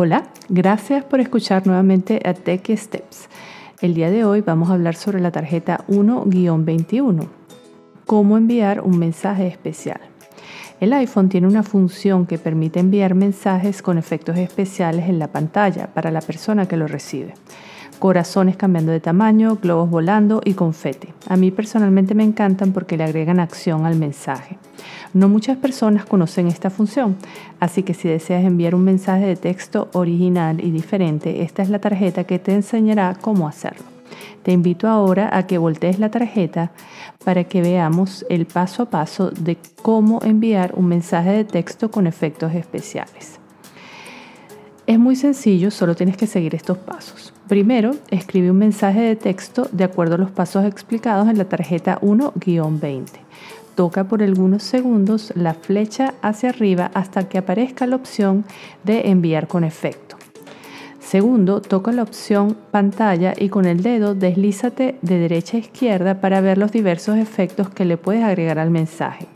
Hola, gracias por escuchar nuevamente a Tech Steps. El día de hoy vamos a hablar sobre la tarjeta 1-21, cómo enviar un mensaje especial. El iPhone tiene una función que permite enviar mensajes con efectos especiales en la pantalla para la persona que lo recibe corazones cambiando de tamaño, globos volando y confete. A mí personalmente me encantan porque le agregan acción al mensaje. No muchas personas conocen esta función, así que si deseas enviar un mensaje de texto original y diferente, esta es la tarjeta que te enseñará cómo hacerlo. Te invito ahora a que voltees la tarjeta para que veamos el paso a paso de cómo enviar un mensaje de texto con efectos especiales. Es muy sencillo, solo tienes que seguir estos pasos. Primero, escribe un mensaje de texto de acuerdo a los pasos explicados en la tarjeta 1-20. Toca por algunos segundos la flecha hacia arriba hasta que aparezca la opción de enviar con efecto. Segundo, toca la opción pantalla y con el dedo deslízate de derecha a izquierda para ver los diversos efectos que le puedes agregar al mensaje.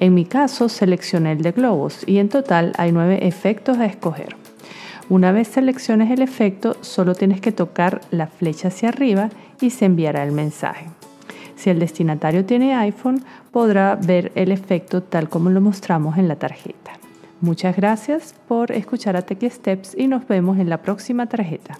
En mi caso, seleccioné el de globos y en total hay nueve efectos a escoger. Una vez selecciones el efecto, solo tienes que tocar la flecha hacia arriba y se enviará el mensaje. Si el destinatario tiene iPhone, podrá ver el efecto tal como lo mostramos en la tarjeta. Muchas gracias por escuchar a Tech Steps y nos vemos en la próxima tarjeta.